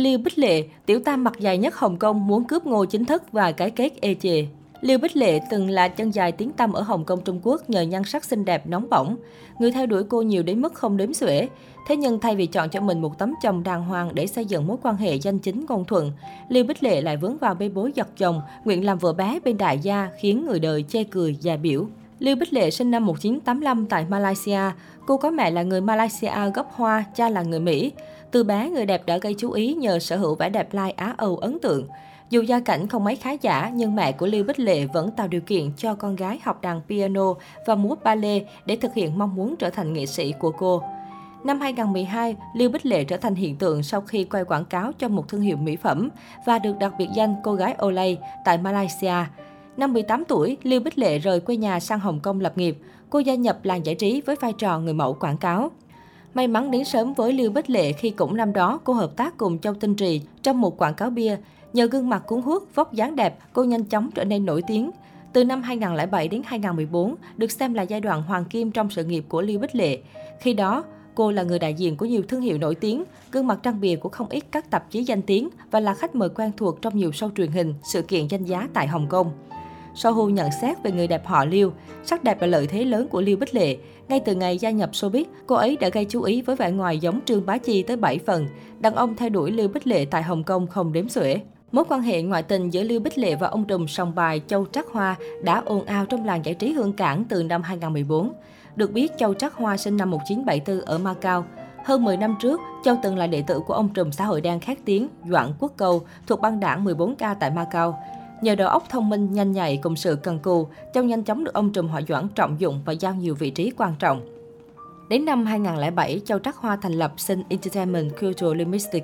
Liêu Bích Lệ, tiểu tam mặt dài nhất Hồng Kông muốn cướp ngôi chính thức và cái kết ê chề. Liêu Bích Lệ từng là chân dài tiếng tăm ở Hồng Kông Trung Quốc nhờ nhan sắc xinh đẹp nóng bỏng. Người theo đuổi cô nhiều đến mức không đếm xuể. Thế nhưng thay vì chọn cho mình một tấm chồng đàng hoàng để xây dựng mối quan hệ danh chính ngôn thuận, Liêu Bích Lệ lại vướng vào bê bối giật chồng, nguyện làm vợ bé bên đại gia khiến người đời chê cười già biểu. Liêu Bích Lệ sinh năm 1985 tại Malaysia. Cô có mẹ là người Malaysia gốc Hoa, cha là người Mỹ. Từ bé, người đẹp đã gây chú ý nhờ sở hữu vẻ đẹp lai Á Âu ấn tượng. Dù gia cảnh không mấy khá giả, nhưng mẹ của Lưu Bích Lệ vẫn tạo điều kiện cho con gái học đàn piano và múa ballet để thực hiện mong muốn trở thành nghệ sĩ của cô. Năm 2012, Lưu Bích Lệ trở thành hiện tượng sau khi quay quảng cáo cho một thương hiệu mỹ phẩm và được đặt biệt danh cô gái Olay tại Malaysia. Năm 18 tuổi, Lưu Bích Lệ rời quê nhà sang Hồng Kông lập nghiệp. Cô gia nhập làng giải trí với vai trò người mẫu quảng cáo. May mắn đến sớm với Lưu Bích Lệ khi cũng năm đó cô hợp tác cùng Châu Tinh Trì trong một quảng cáo bia. Nhờ gương mặt cuốn hút, vóc dáng đẹp, cô nhanh chóng trở nên nổi tiếng. Từ năm 2007 đến 2014, được xem là giai đoạn hoàng kim trong sự nghiệp của Lưu Bích Lệ. Khi đó, cô là người đại diện của nhiều thương hiệu nổi tiếng, gương mặt trang bìa của không ít các tạp chí danh tiếng và là khách mời quen thuộc trong nhiều show truyền hình, sự kiện danh giá tại Hồng Kông. Sohu nhận xét về người đẹp họ Liêu, sắc đẹp là lợi thế lớn của Liêu Bích Lệ. Ngay từ ngày gia nhập showbiz, cô ấy đã gây chú ý với vẻ ngoài giống Trương Bá Chi tới 7 phần. Đàn ông theo đuổi Liêu Bích Lệ tại Hồng Kông không đếm xuể. Mối quan hệ ngoại tình giữa Lưu Bích Lệ và ông trùm song bài Châu Trắc Hoa đã ồn ào trong làng giải trí Hương Cảng từ năm 2014. Được biết, Châu Trắc Hoa sinh năm 1974 ở Macau. Hơn 10 năm trước, Châu từng là đệ tử của ông trùm xã hội đen khét tiếng Doãn Quốc Cầu thuộc băng đảng 14K tại Macau. Nhờ đầu óc thông minh, nhanh nhạy cùng sự cần cù, Châu nhanh chóng được ông trùm họ Doãn trọng dụng và giao nhiều vị trí quan trọng. Đến năm 2007, Châu Trắc Hoa thành lập Sin Entertainment Cultural Limited.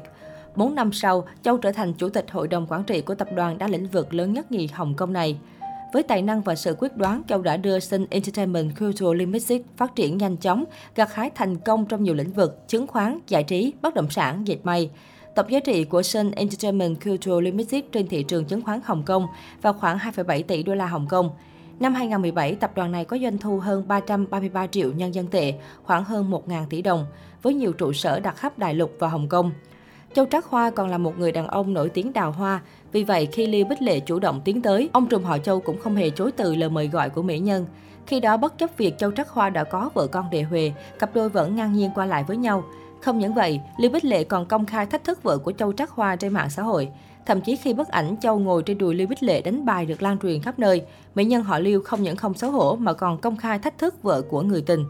4 năm sau, Châu trở thành chủ tịch hội đồng quản trị của tập đoàn đa lĩnh vực lớn nhất nhì Hồng Kông này. Với tài năng và sự quyết đoán, Châu đã đưa Sun Entertainment Cultural Limited phát triển nhanh chóng, gặt hái thành công trong nhiều lĩnh vực chứng khoán, giải trí, bất động sản, dệt may. Tổng giá trị của Sun Entertainment Cultural Limited trên thị trường chứng khoán Hồng Kông vào khoảng 2,7 tỷ đô la Hồng Kông. Năm 2017, tập đoàn này có doanh thu hơn 333 triệu nhân dân tệ, khoảng hơn 1.000 tỷ đồng, với nhiều trụ sở đặt khắp đại lục và Hồng Kông. Châu Trác Hoa còn là một người đàn ông nổi tiếng đào hoa. Vì vậy, khi Liêu Bích Lệ chủ động tiến tới, ông trùm họ Châu cũng không hề chối từ lời mời gọi của mỹ nhân. Khi đó, bất chấp việc Châu Trác Hoa đã có vợ con đệ huề, cặp đôi vẫn ngang nhiên qua lại với nhau. Không những vậy, Lưu Bích Lệ còn công khai thách thức vợ của Châu Trác Hoa trên mạng xã hội. Thậm chí khi bức ảnh Châu ngồi trên đùi Lưu Bích Lệ đánh bài được lan truyền khắp nơi, mỹ nhân họ Lưu không những không xấu hổ mà còn công khai thách thức vợ của người tình.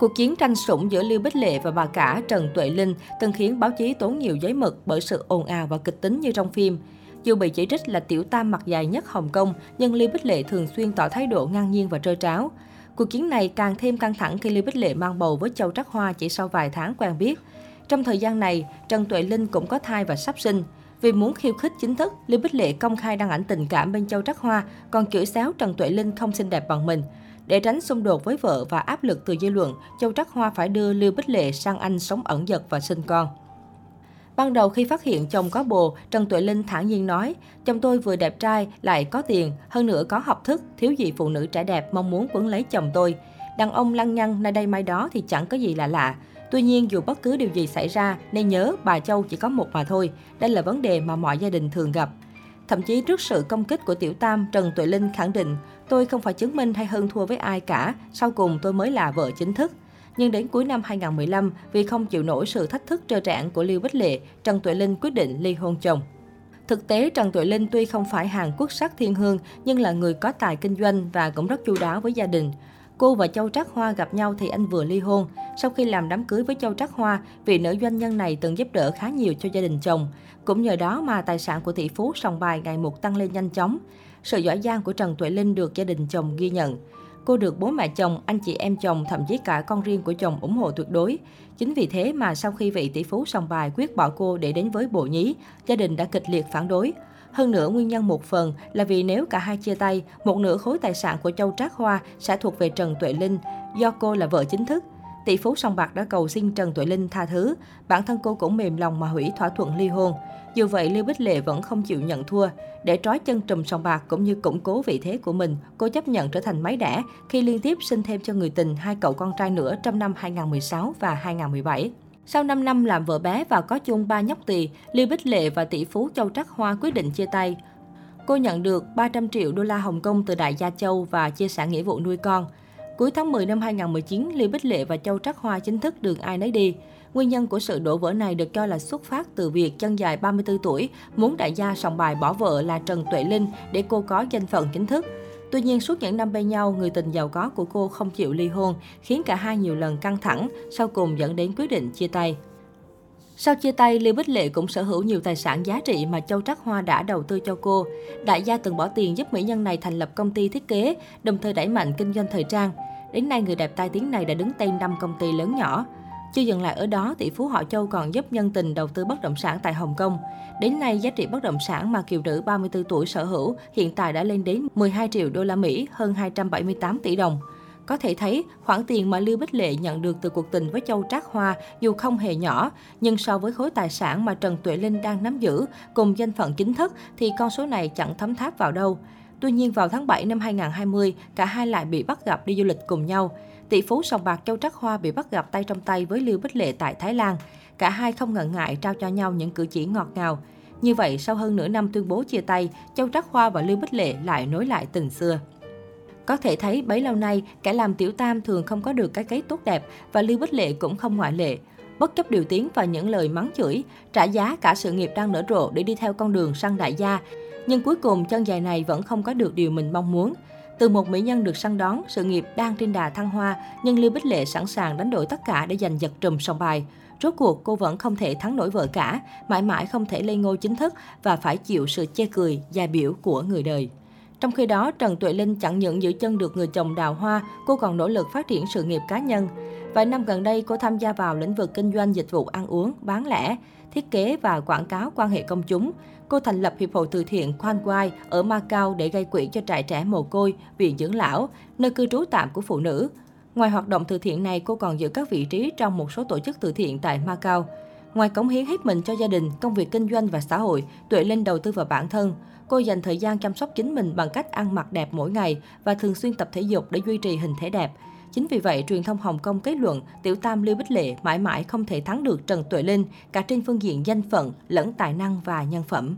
Cuộc chiến tranh sủng giữa Lưu Bích Lệ và bà cả Trần Tuệ Linh từng khiến báo chí tốn nhiều giấy mực bởi sự ồn ào và kịch tính như trong phim. Dù bị chỉ trích là tiểu tam mặt dài nhất Hồng Kông, nhưng Lưu Bích Lệ thường xuyên tỏ thái độ ngang nhiên và trơ tráo. Cuộc chiến này càng thêm căng thẳng khi Lưu Bích Lệ mang bầu với Châu Trắc Hoa chỉ sau vài tháng quen biết. Trong thời gian này, Trần Tuệ Linh cũng có thai và sắp sinh. Vì muốn khiêu khích chính thức, Lưu Bích Lệ công khai đăng ảnh tình cảm bên Châu Trắc Hoa, còn chửi xéo Trần Tuệ Linh không xinh đẹp bằng mình. Để tránh xung đột với vợ và áp lực từ dư luận, Châu Trắc Hoa phải đưa Lưu Bích Lệ sang Anh sống ẩn dật và sinh con. Ban đầu khi phát hiện chồng có bồ, Trần Tuệ Linh thản nhiên nói, chồng tôi vừa đẹp trai, lại có tiền, hơn nữa có học thức, thiếu gì phụ nữ trẻ đẹp mong muốn quấn lấy chồng tôi. Đàn ông lăng nhăng nay đây mai đó thì chẳng có gì lạ lạ. Tuy nhiên dù bất cứ điều gì xảy ra, nên nhớ bà Châu chỉ có một mà thôi. Đây là vấn đề mà mọi gia đình thường gặp. Thậm chí trước sự công kích của Tiểu Tam, Trần Tuệ Linh khẳng định, tôi không phải chứng minh hay hơn thua với ai cả, sau cùng tôi mới là vợ chính thức. Nhưng đến cuối năm 2015, vì không chịu nổi sự thách thức trơ trẽn của Lưu Bích Lệ, Trần Tuệ Linh quyết định ly hôn chồng. Thực tế, Trần Tuệ Linh tuy không phải hàng quốc sắc thiên hương, nhưng là người có tài kinh doanh và cũng rất chu đáo với gia đình. Cô và Châu Trác Hoa gặp nhau thì anh vừa ly hôn. Sau khi làm đám cưới với Châu Trác Hoa, vị nữ doanh nhân này từng giúp đỡ khá nhiều cho gia đình chồng. Cũng nhờ đó mà tài sản của tỷ phú sòng bài ngày một tăng lên nhanh chóng. Sự giỏi giang của Trần Tuệ Linh được gia đình chồng ghi nhận. Cô được bố mẹ chồng, anh chị em chồng, thậm chí cả con riêng của chồng ủng hộ tuyệt đối. Chính vì thế mà sau khi vị tỷ phú sòng bài quyết bỏ cô để đến với bộ nhí, gia đình đã kịch liệt phản đối. Hơn nữa, nguyên nhân một phần là vì nếu cả hai chia tay, một nửa khối tài sản của Châu Trác Hoa sẽ thuộc về Trần Tuệ Linh, do cô là vợ chính thức. Tỷ phú song bạc đã cầu xin Trần Tuệ Linh tha thứ, bản thân cô cũng mềm lòng mà hủy thỏa thuận ly hôn. Dù vậy, Lưu Bích Lệ vẫn không chịu nhận thua. Để trói chân trùm song bạc cũng như củng cố vị thế của mình, cô chấp nhận trở thành máy đẻ khi liên tiếp sinh thêm cho người tình hai cậu con trai nữa trong năm 2016 và 2017. Sau 5 năm làm vợ bé và có chung ba nhóc tỳ, Lưu Bích Lệ và tỷ phú Châu Trắc Hoa quyết định chia tay. Cô nhận được 300 triệu đô la Hồng Kông từ Đại gia Châu và chia sẻ nghĩa vụ nuôi con. Cuối tháng 10 năm 2019, Lưu Bích Lệ và Châu Trắc Hoa chính thức đường ai nấy đi. Nguyên nhân của sự đổ vỡ này được cho là xuất phát từ việc chân dài 34 tuổi muốn đại gia sòng bài bỏ vợ là Trần Tuệ Linh để cô có danh phận chính thức. Tuy nhiên, suốt những năm bên nhau, người tình giàu có của cô không chịu ly hôn, khiến cả hai nhiều lần căng thẳng, sau cùng dẫn đến quyết định chia tay. Sau chia tay, Lưu Bích Lệ cũng sở hữu nhiều tài sản giá trị mà Châu Trắc Hoa đã đầu tư cho cô. Đại gia từng bỏ tiền giúp mỹ nhân này thành lập công ty thiết kế, đồng thời đẩy mạnh kinh doanh thời trang. Đến nay, người đẹp tai tiếng này đã đứng tên 5 công ty lớn nhỏ. Chưa dừng lại ở đó, tỷ phú họ Châu còn giúp nhân tình đầu tư bất động sản tại Hồng Kông. Đến nay, giá trị bất động sản mà kiều nữ 34 tuổi sở hữu hiện tại đã lên đến 12 triệu đô la Mỹ, hơn 278 tỷ đồng. Có thể thấy, khoản tiền mà Lưu Bích Lệ nhận được từ cuộc tình với Châu Trác Hoa dù không hề nhỏ, nhưng so với khối tài sản mà Trần Tuệ Linh đang nắm giữ cùng danh phận chính thức thì con số này chẳng thấm tháp vào đâu. Tuy nhiên vào tháng 7 năm 2020, cả hai lại bị bắt gặp đi du lịch cùng nhau. Tỷ phú sòng bạc Châu Trác Hoa bị bắt gặp tay trong tay với Lưu Bích Lệ tại Thái Lan. Cả hai không ngần ngại trao cho nhau những cử chỉ ngọt ngào. Như vậy, sau hơn nửa năm tuyên bố chia tay, Châu Trác Hoa và Lưu Bích Lệ lại nối lại tình xưa. Có thể thấy bấy lâu nay, kẻ làm tiểu tam thường không có được cái kết tốt đẹp và Lưu Bích Lệ cũng không ngoại lệ. Bất chấp điều tiếng và những lời mắng chửi, trả giá cả sự nghiệp đang nở rộ để đi theo con đường săn đại gia. Nhưng cuối cùng chân dài này vẫn không có được điều mình mong muốn. Từ một mỹ nhân được săn đón, sự nghiệp đang trên đà thăng hoa, nhưng Lưu Bích Lệ sẵn sàng đánh đổi tất cả để giành giật trùm sòng bài. Rốt cuộc, cô vẫn không thể thắng nổi vợ cả, mãi mãi không thể lên ngôi chính thức và phải chịu sự chê cười, gia biểu của người đời. Trong khi đó, Trần Tuệ Linh chẳng những giữ chân được người chồng đào hoa, cô còn nỗ lực phát triển sự nghiệp cá nhân. Vài năm gần đây, cô tham gia vào lĩnh vực kinh doanh dịch vụ ăn uống, bán lẻ, thiết kế và quảng cáo quan hệ công chúng. Cô thành lập Hiệp hội Từ thiện Khoan Quai ở Macau để gây quỹ cho trại trẻ mồ côi, viện dưỡng lão, nơi cư trú tạm của phụ nữ. Ngoài hoạt động từ thiện này, cô còn giữ các vị trí trong một số tổ chức từ thiện tại Macau. Ngoài cống hiến hết mình cho gia đình, công việc kinh doanh và xã hội, Tuệ Linh đầu tư vào bản thân. Cô dành thời gian chăm sóc chính mình bằng cách ăn mặc đẹp mỗi ngày và thường xuyên tập thể dục để duy trì hình thể đẹp. Chính vì vậy, truyền thông Hồng Kông kết luận tiểu tam Lưu Bích Lệ mãi mãi không thể thắng được Trần Tuệ Linh cả trên phương diện danh phận lẫn tài năng và nhân phẩm.